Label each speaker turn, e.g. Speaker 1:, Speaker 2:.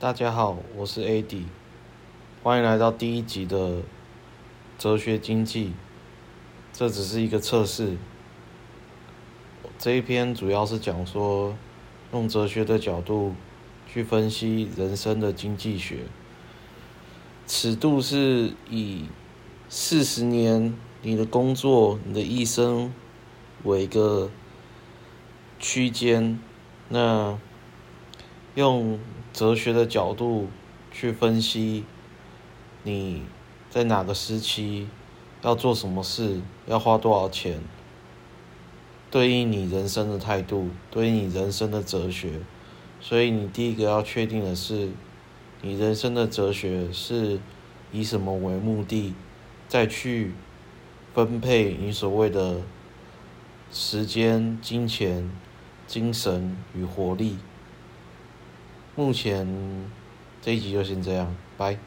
Speaker 1: 大家好，我是 AD，欢迎来到第一集的哲学经济。这只是一个测试。这一篇主要是讲说，用哲学的角度去分析人生的经济学，尺度是以四十年你的工作、你的一生为一个区间，那用。哲学的角度去分析，你在哪个时期要做什么事，要花多少钱，对应你人生的态度，对应你人生的哲学。所以你第一个要确定的是，你人生的哲学是以什么为目的，再去分配你所谓的时间、金钱、精神与活力。目前这一集就先这样，拜。